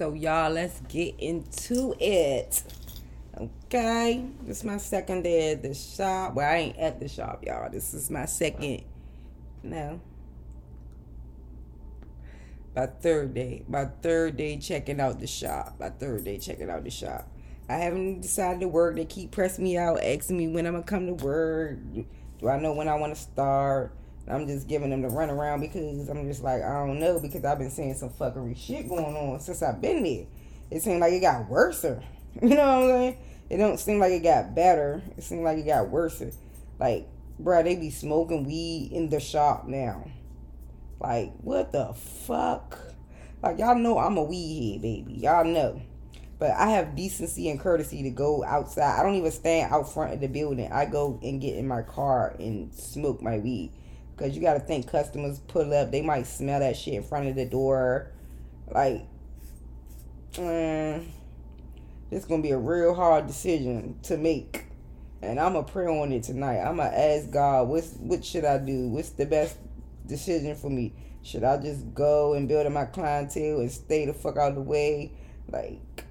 So y'all, let's get into it. Okay, this is my second day at the shop. Well, I ain't at the shop, y'all. This is my second. No. My third day. My third day checking out the shop. My third day checking out the shop. I haven't decided to work. They keep pressing me out, asking me when I'm gonna come to work. Do I know when I want to start? I'm just giving them the run around because I'm just like I don't know because I've been seeing some fuckery shit going on since I've been there. It seemed like it got worse. You know what I'm saying? It don't seem like it got better. It seemed like it got worse. Like, bruh, they be smoking weed in the shop now. Like, what the fuck? Like, y'all know I'm a weed head, baby. Y'all know. But I have decency and courtesy to go outside. I don't even stand out front of the building. I go and get in my car and smoke my weed. Because you got to think customers pull up. They might smell that shit in front of the door. Like, mm, it's going to be a real hard decision to make. And I'm going to pray on it tonight. I'm going to ask God, what's, what should I do? What's the best decision for me? Should I just go and build my clientele and stay the fuck out of the way? Like,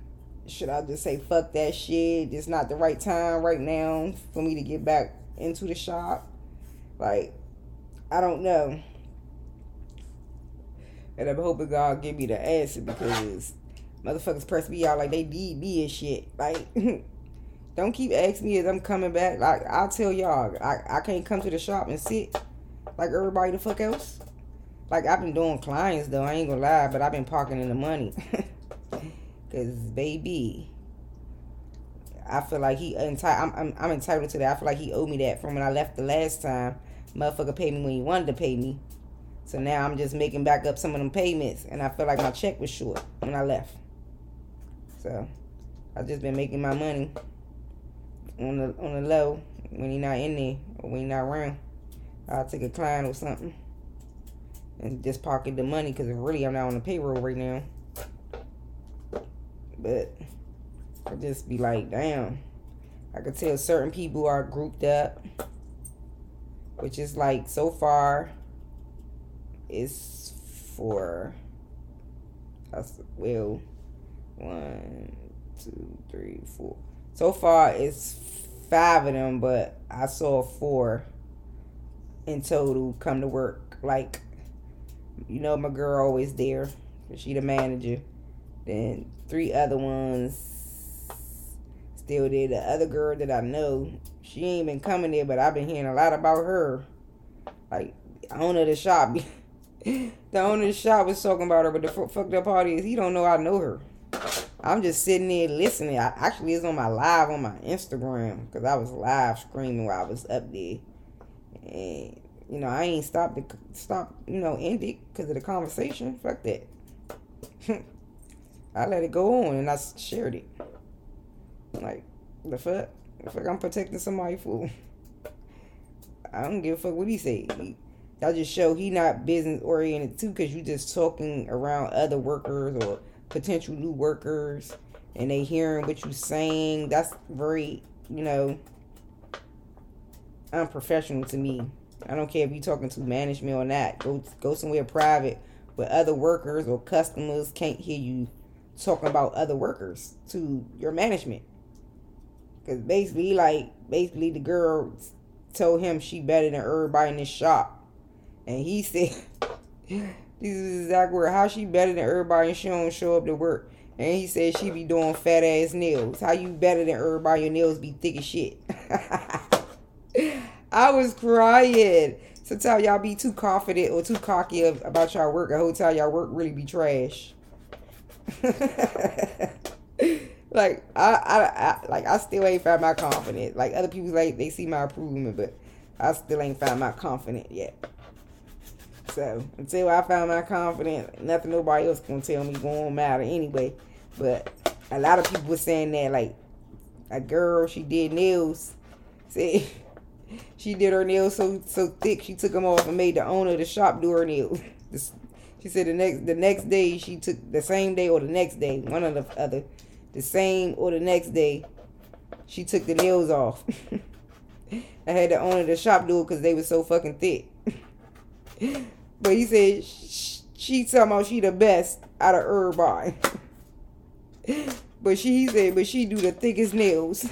should I just say fuck that shit? It's not the right time right now for me to get back into the shop. Like, I don't know. And I'm hoping God give me the answer because motherfuckers press me out like they need me and shit. Like, don't keep asking me if I'm coming back. Like, I'll tell y'all, I, I can't come to the shop and sit like everybody the fuck else. Like, I've been doing clients though, I ain't gonna lie, but I've been parking in the money. Cause baby, I feel like he entitled. I'm, I'm, I'm entitled to that. I feel like he owed me that from when I left the last time. Motherfucker paid me when he wanted to pay me. So now I'm just making back up some of them payments, and I feel like my check was short when I left. So I've just been making my money on the on the low when he not in there or when he not around. I'll take a client or something and just pocket the money because really I'm not on the payroll right now. But I just be like, damn. I could tell certain people are grouped up, which is like so far is for us. Well, one, two, three, four. So far it's five of them, but I saw four in total come to work. Like, you know, my girl always there. She the manager. Then three other ones still there. The other girl that I know, she ain't been coming there, but I've been hearing a lot about her. Like owner of the shop, the owner of the shop was talking about her, but the fucked up part is he don't know I know her. I'm just sitting there listening. I actually is on my live on my Instagram because I was live screaming while I was up there, and you know I ain't stopped to stop you know end it because of the conversation. Fuck that. I let it go on and I shared it. Like, the fuck? The fuck I'm protecting somebody for? I don't give a fuck what he say. Y'all just show he not business oriented too because you just talking around other workers or potential new workers and they hearing what you saying. That's very, you know, unprofessional to me. I don't care if you talking to management or not. Go go somewhere private where other workers or customers can't hear you talking about other workers to your management. Cause basically, like basically, the girl told him she better than everybody in this shop, and he said, "This is exactly where how she better than everybody and she don't show up to work." And he said she be doing fat ass nails. How you better than everybody? Your nails be thick as shit. I was crying. Sometimes y'all be too confident or too cocky about y'all work. A hotel y'all work really be trash. like I, I, I, like I still ain't found my confidence. Like other people like they see my improvement, but I still ain't found my confidence yet. So until I found my confidence, nothing nobody else gonna tell me won't matter anyway. But a lot of people were saying that like a girl she did nails. See, she did her nails so so thick she took them off and made the owner of the shop do her nails. She said the next the next day she took the same day or the next day, one of the other, the same or the next day, she took the nails off. I had the owner of the shop do it because they were so fucking thick. but he said she, she talking she the best out of everybody. but she said, but she do the thickest nails.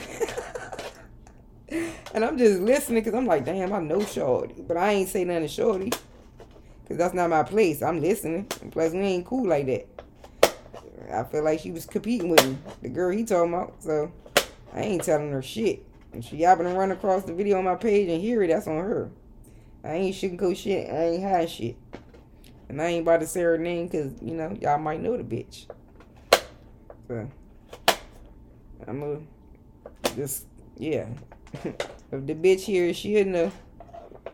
and I'm just listening because I'm like, damn, I know Shorty. But I ain't say nothing to Shorty. Because that's not my place. I'm listening. Plus, we ain't cool like that. I feel like she was competing with me. The girl he talking about. So, I ain't telling her shit. If she happen to run across the video on my page and hear it, that's on her. I ain't sugarcoat shit. I ain't hide shit. And I ain't about to say her name because, you know, y'all might know the bitch. So, I'm going to just, yeah. if the bitch here, she'll know.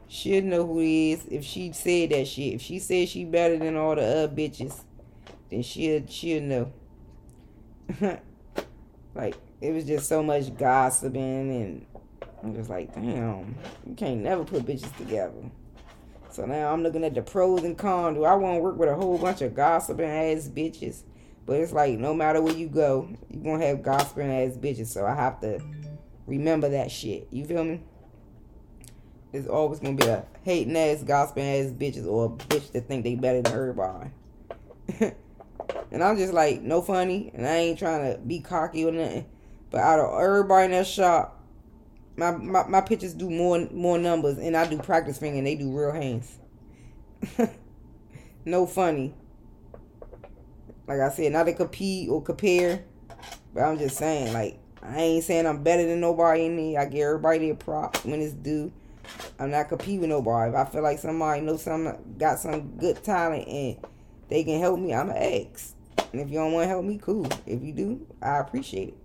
She'll know who he is if she said that shit. If she said she better than all the other bitches, then she'll she'll know. like it was just so much gossiping and I'm just like, damn, you can't never put bitches together. So now I'm looking at the pros and cons. Do I want to work with a whole bunch of gossiping ass bitches? But it's like no matter where you go, you're gonna have gossiping ass bitches. So I have to remember that shit. You feel me? There's always gonna be a hating ass, gossiping ass bitches or a bitch that think they better than everybody. and I'm just like, no funny, and I ain't trying to be cocky or nothing. But out of everybody in that shop, my, my, my pitches do more more numbers, and I do practice finger, and they do real hands. no funny. Like I said, not to compete or compare, but I'm just saying, like, I ain't saying I'm better than nobody in. I give everybody their props when it's due. I'm not competing with nobody. If I feel like somebody knows some got some good talent and they can help me, I'm an ex. And if you don't want to help me, cool. If you do, I appreciate it.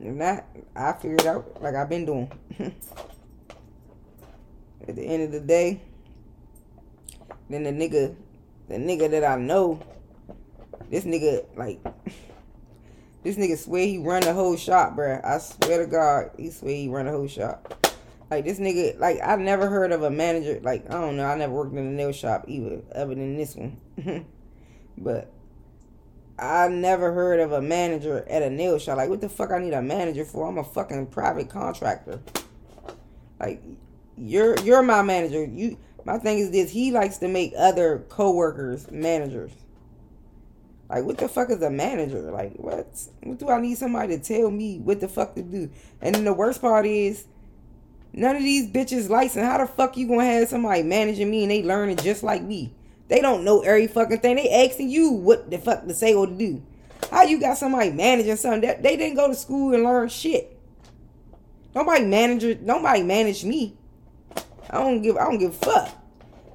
If not, I figure it out like I've been doing. At the end of the day, then the nigga, the nigga that I know, this nigga like, this nigga swear he run the whole shop, bruh. I swear to God, he swear he run the whole shop. Like this nigga, like I never heard of a manager. Like I don't know, I never worked in a nail shop either, other than this one. but I never heard of a manager at a nail shop. Like what the fuck I need a manager for? I'm a fucking private contractor. Like you're you're my manager. You my thing is this. He likes to make other coworkers managers. Like what the fuck is a manager? Like what? What do I need somebody to tell me what the fuck to do? And then the worst part is None of these bitches licensed. How the fuck you gonna have somebody managing me and they learning just like me? They don't know every fucking thing. They asking you what the fuck to say or to do. How you got somebody managing something that they didn't go to school and learn shit? Nobody manager. Nobody manage me. I don't give. I don't give a fuck.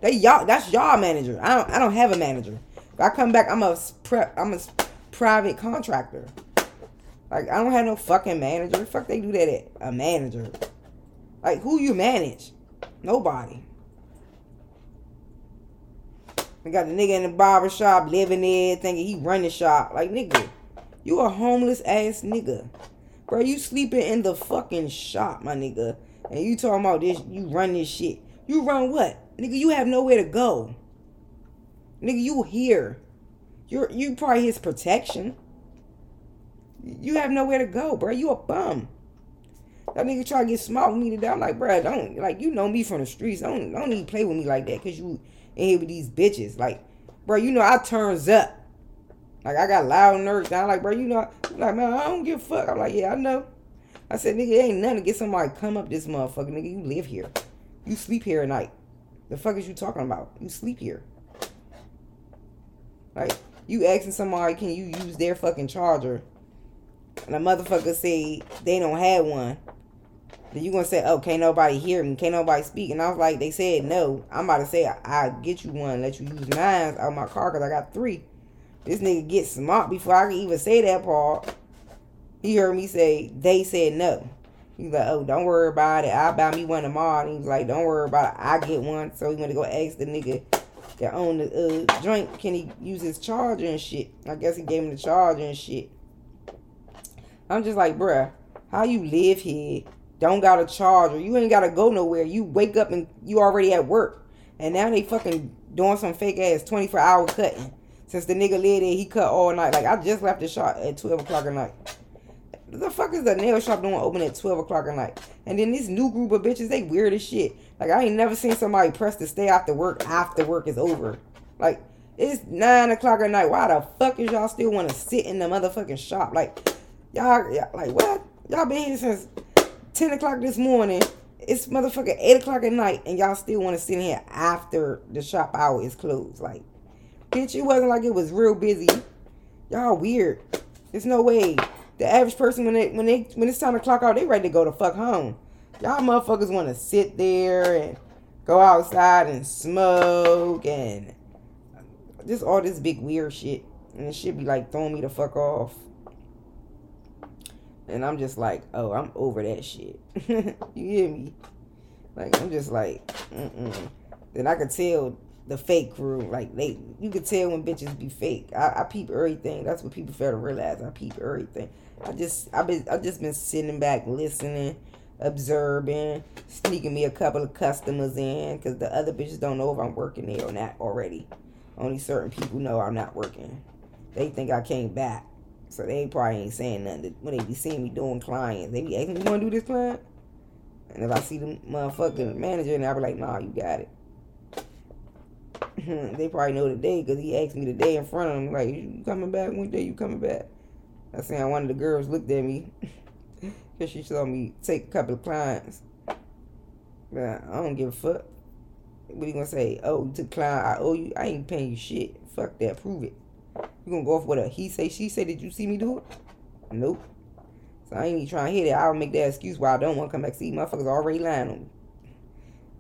They y'all. That's y'all manager. I don't. I don't have a manager. If I come back, I'm a prep. I'm a private contractor. Like I don't have no fucking manager. The fuck they do that at a manager. Like, who you manage? Nobody. We got the nigga in the barber shop living there thinking he run the shop. Like, nigga, you a homeless ass nigga. Bro, you sleeping in the fucking shop, my nigga. And you talking about this, you run this shit. You run what? Nigga, you have nowhere to go. Nigga, you here. You're you probably his protection. You have nowhere to go, bro. You a bum. That nigga try to get smart with me today. I'm like, bro, don't like you know me from the streets. Don't don't even play with me like that, cause you in here with these bitches. Like, bro, you know I turns up. Like I got loud nerves. I'm Like, bro, you know, like man, I don't give a fuck. I'm like, yeah, I know. I said, nigga, ain't nothing to get somebody come up this motherfucker, nigga. You live here. You sleep here at night. The fuck is you talking about? You sleep here. Like, you asking somebody, can you use their fucking charger? And a motherfucker say they don't have one. You gonna say, "Oh, can't nobody hear me? Can't nobody speak?" And I was like, "They said no." I'm about to say, "I get you one, let you use mine out my car because I got three. This nigga get smart before I can even say that part. He heard me say, "They said no." He's like, "Oh, don't worry about it. I'll buy me one tomorrow." And he's like, "Don't worry about it. I get one." So he went to go ask the nigga that owned the uh, joint, can he use his charger and shit? I guess he gave him the charger and shit. I'm just like, bruh, how you live here don't got a charger. You ain't gotta go nowhere. You wake up and you already at work. And now they fucking doing some fake ass 24 hour cutting. Since the nigga lived there, he cut all night. Like I just left the shop at 12 o'clock at night. The fuck is the nail shop doing open at 12 o'clock at night? And then this new group of bitches, they weird as shit. Like I ain't never seen somebody press to stay after work after work is over. Like It's nine o'clock at night. Why the fuck is y'all still want to sit in the motherfucking shop? Like, y'all, y'all, like what? Y'all been here since ten o'clock this morning. It's motherfucking eight o'clock at night, and y'all still want to sit in here after the shop hour is closed. Like, bitch, it wasn't like it was real busy. Y'all weird. There's no way. The average person when they when they when it's time to clock out, they ready to go to fuck home. Y'all motherfuckers want to sit there and go outside and smoke and just all this big weird shit. And it should be like throwing me the fuck off. And I'm just like, oh, I'm over that shit. you hear me? Like, I'm just like, mm-mm. Then I could tell the fake crew, like, they, you could tell when bitches be fake. I, I peep everything. That's what people fail to realize. I peep everything. I just, I've been, I've just been sitting back, listening, observing, sneaking me a couple of customers in, because the other bitches don't know if I'm working there or not already. Only certain people know I'm not working. They think I came back. So they probably ain't saying nothing when they be seeing me doing clients. They be asking, you want to do this client? And if I see the motherfucking manager, and I be like, nah, you got it. they probably know the day because he asked me the day in front of him, like, you coming back? When day you coming back? I saying one of the girls looked at me because she saw me take a couple of clients. But I don't give a fuck. What you gonna say? Oh, you took client, I owe you. I ain't paying you shit. Fuck that. Prove it. You gonna go off with a he say, she say, did you see me do it? Nope. So I ain't even trying to hit it. I'll make that excuse why I don't want to come back. See, motherfuckers already lying on me.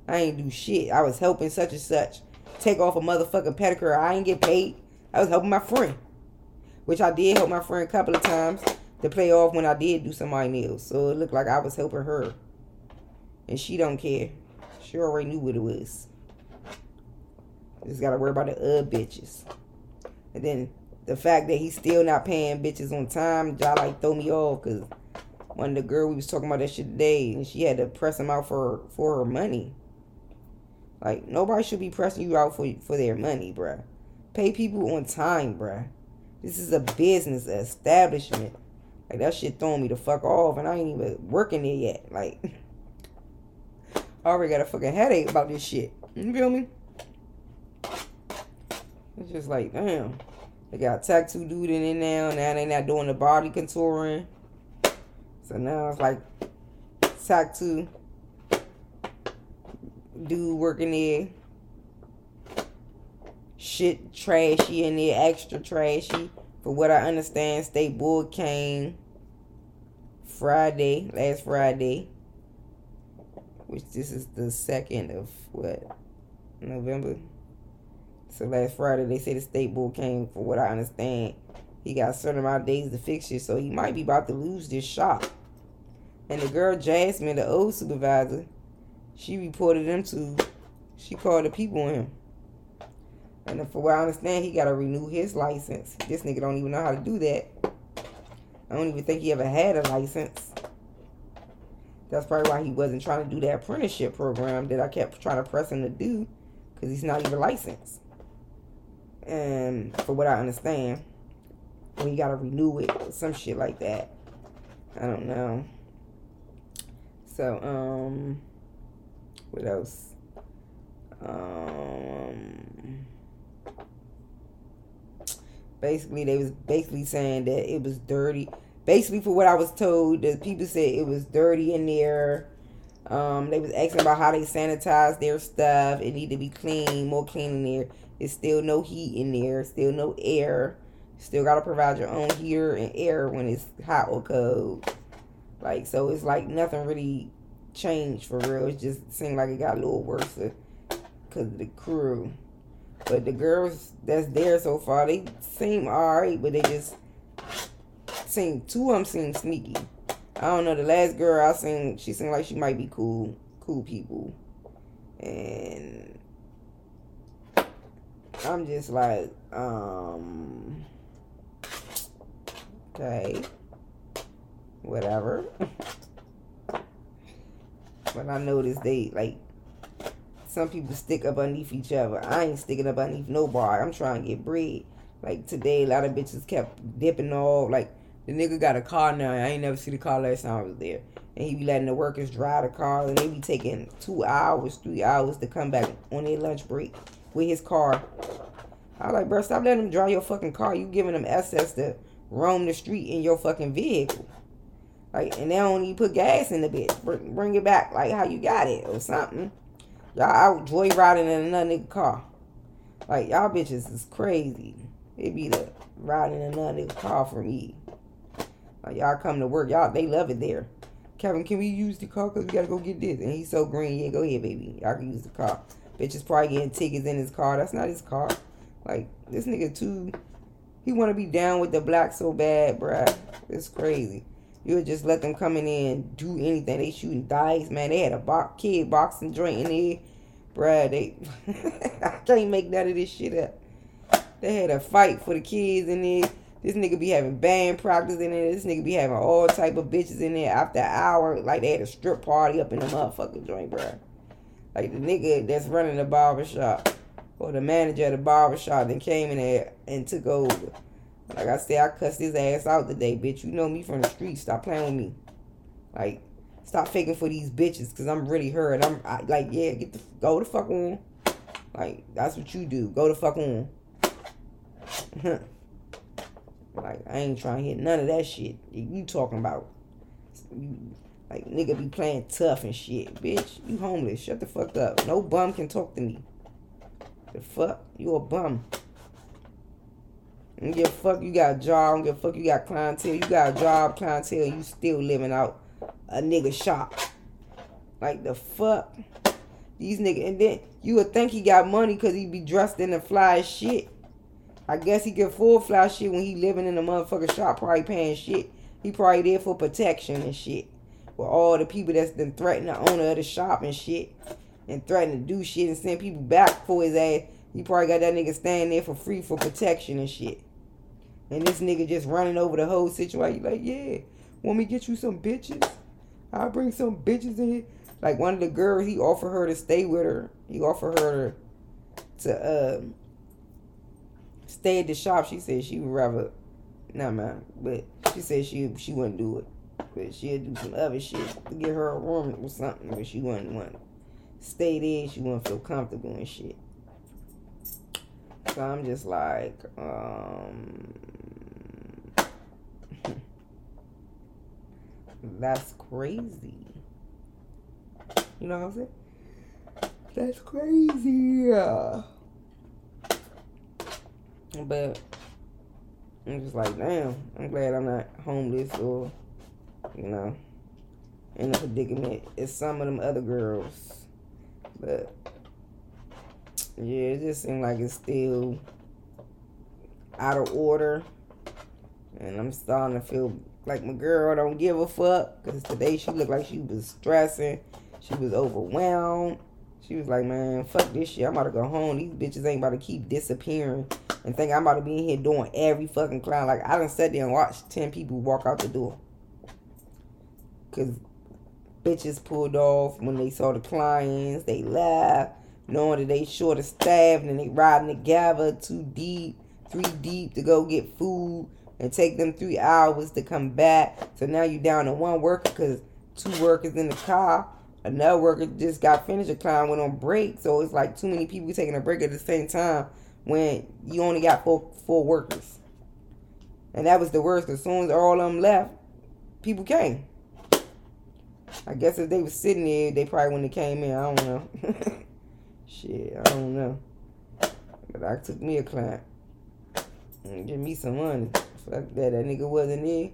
I ain't do shit. I was helping such and such take off a motherfucking pedicure. I ain't get paid. I was helping my friend. Which I did help my friend a couple of times to play off when I did do somebody nails. So it looked like I was helping her. And she don't care. She already knew what it was. Just gotta worry about the other bitches. And then the fact that he's still not paying bitches on time, y'all like throw me off because one of the girl we was talking about that shit today, and she had to press him out for for her money. Like nobody should be pressing you out for for their money, bruh. Pay people on time, bruh. This is a business, establishment. Like that shit throwing me the fuck off, and I ain't even working there yet. Like I already got a fucking headache about this shit. You feel me? It's just like, damn. They got tattoo dude in it now. Now they not doing the body contouring. So now it's like tattoo dude working there. Shit trashy in there, extra trashy. For what I understand, State Board came Friday, last Friday. Which this is the second of what? November. So last Friday they say the state board came for what I understand. He got a certain amount of days to fix it, so he might be about to lose this shop. And the girl Jasmine, the old supervisor, she reported him to she called the people on him. And for what I understand, he gotta renew his license. This nigga don't even know how to do that. I don't even think he ever had a license. That's probably why he wasn't trying to do that apprenticeship program that I kept trying to press him to do. Because he's not even licensed and for what I understand, we gotta renew it or some shit like that. I don't know. So, um, what else? Um, basically, they was basically saying that it was dirty. Basically, for what I was told, the people said it was dirty in there. Um, they was asking about how they sanitize their stuff. It need to be clean, more clean in there. It's still no heat in there, still no air. Still gotta provide your own heater and air when it's hot or cold. Like so, it's like nothing really changed for real. It just seemed like it got a little worse because of the crew. But the girls that's there so far, they seem alright, but they just seem two of them seem sneaky. I don't know. The last girl I seen, she seemed like she might be cool, cool people, and I'm just like, um, okay, whatever. but I noticed they like some people stick up underneath each other. I ain't sticking up underneath nobody. I'm trying to get bread. Like today, a lot of bitches kept dipping off. Like the nigga got a car now. I ain't never see the car last time I was there. And he be letting the workers drive the car, and they be taking two hours, three hours to come back on their lunch break with his car. I like, bro, stop letting them drive your fucking car. You giving them access to roam the street in your fucking vehicle. Like, and they don't even put gas in the bitch. Bring, bring it back like how you got it or something. Y'all out joyriding in another nigga car. Like, y'all bitches is crazy. It be the riding in another nigga car for me. Like, y'all come to work. Y'all, they love it there. Kevin, can we use the car? Because we got to go get this. And he's so green. Yeah, go ahead, baby. Y'all can use the car. Bitch is probably getting tickets in his car. That's not his car. Like, this nigga too, he want to be down with the black so bad, bruh. It's crazy. You would just let them come in and do anything. They shooting dice, man. They had a box, kid boxing joint in there. Bruh, they... I can't make none of this shit up. They had a fight for the kids in there. This nigga be having band practice in there. This nigga be having all type of bitches in there after hour. Like they had a strip party up in the motherfucking joint, bruh. Like the nigga that's running the barbershop or the manager of the barbershop then came in there and took over. Like I said, I cussed his ass out today, bitch. You know me from the street. Stop playing with me. Like, stop faking for these bitches, cause I'm really hurt. I'm I, like, yeah, get the go the fuck on. Like that's what you do. Go the fuck on. like I ain't trying to hit none of that shit. You talking about? You, like nigga be playing tough and shit, bitch. You homeless. Shut the fuck up. No bum can talk to me. The fuck? You a bum. And give a fuck you got a job, don't give a fuck you got clientele. You got a job, clientele, you still living out a nigga shop. Like the fuck? These niggas, and then you would think he got money because he be dressed in the fly shit. I guess he get full fly shit when he living in the motherfucker shop, probably paying shit. He probably there for protection and shit. With all the people that's been threatening the owner of the shop and shit and threatening to do shit and send people back for his ass. He probably got that nigga standing there for free for protection and shit. And this nigga just running over the whole situation. Like, yeah, want me get you some bitches? I'll bring some bitches in here. Like one of the girls, he offered her to stay with her. He offered her to uh, stay at the shop. She said she would rather, nah man, but she said she she wouldn't do it. But she'd do some other shit to get her a room or something. But she wouldn't want to stay there. She wouldn't feel comfortable and shit. So I'm just like, um, that's crazy. You know what I'm saying? That's crazy. But I'm just like, damn, I'm glad I'm not homeless or, you know, in a predicament as some of them other girls. But yeah, it just seemed like it's still out of order. And I'm starting to feel like my girl don't give a fuck. Because today she looked like she was stressing. She was overwhelmed. She was like, man, fuck this shit. I'm about to go home. These bitches ain't about to keep disappearing and think I'm about to be in here doing every fucking clown. Like, I done sat there and watched 10 people walk out the door. Because bitches pulled off when they saw the clients. They laughed, knowing that they short of staff and they riding together two deep, three deep to go get food and take them three hours to come back. So now you down to one worker because two workers in the car. Another worker just got finished. A client went on break. So it's like too many people taking a break at the same time when you only got four, four workers. And that was the worst. As soon as all of them left, people came. I guess if they was sitting there, they probably wouldn't have came in. I don't know. Shit, I don't know. But I took me a client. Give me some money. Fuck that. That nigga wasn't there.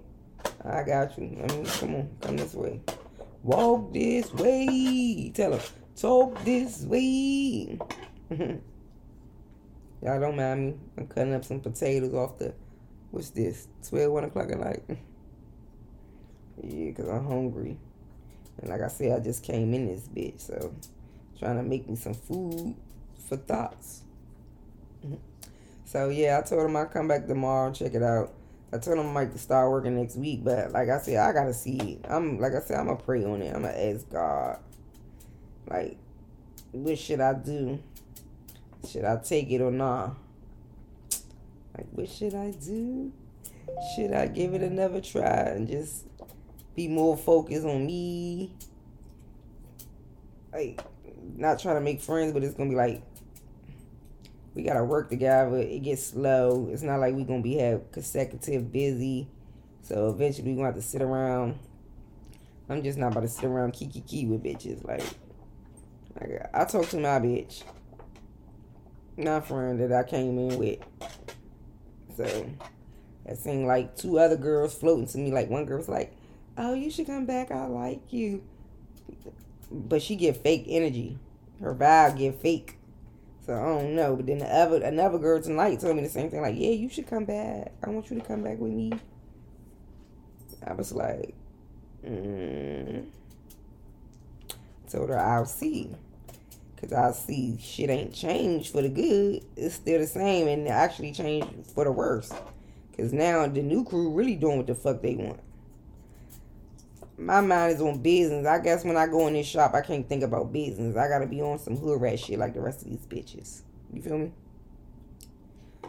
I got you. I mean, come on. Come this way. Walk this way. Tell him. Talk this way. Y'all don't mind me. I'm cutting up some potatoes off the. What's this? 12, 1 o'clock at night. yeah, because I'm hungry. And like I said, I just came in this bitch, so trying to make me some food for thoughts. So yeah, I told him I'd come back tomorrow, and check it out. I told him I might start working next week, but like I said, I gotta see it. I'm like I said, I'm gonna pray on it. I'm gonna ask God, like, what should I do? Should I take it or not? Like, what should I do? Should I give it another try and just be more focused on me. Like, not trying to make friends, but it's gonna be like, we gotta work together. It gets slow. It's not like we gonna be have consecutive busy. So eventually we gonna have to sit around. I'm just not about to sit around kiki key with bitches. Like, like I talk to my bitch, my friend that I came in with. So it seemed like two other girls floating to me. Like one girl was like, "Oh, you should come back. I like you," but she get fake energy. Her vibe get fake. So I don't know. But then the other another girl tonight told me the same thing. Like, yeah, you should come back. I want you to come back with me. I was like, mm. told her I'll see. Cause I see shit ain't changed for the good. It's still the same and actually changed for the worse. Cause now the new crew really doing what the fuck they want. My mind is on business. I guess when I go in this shop, I can't think about business. I gotta be on some hood rat shit like the rest of these bitches. You feel me?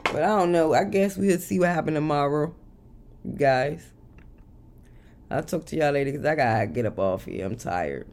But I don't know. I guess we'll see what happen tomorrow, guys. I'll talk to y'all later because I gotta get up off here. I'm tired.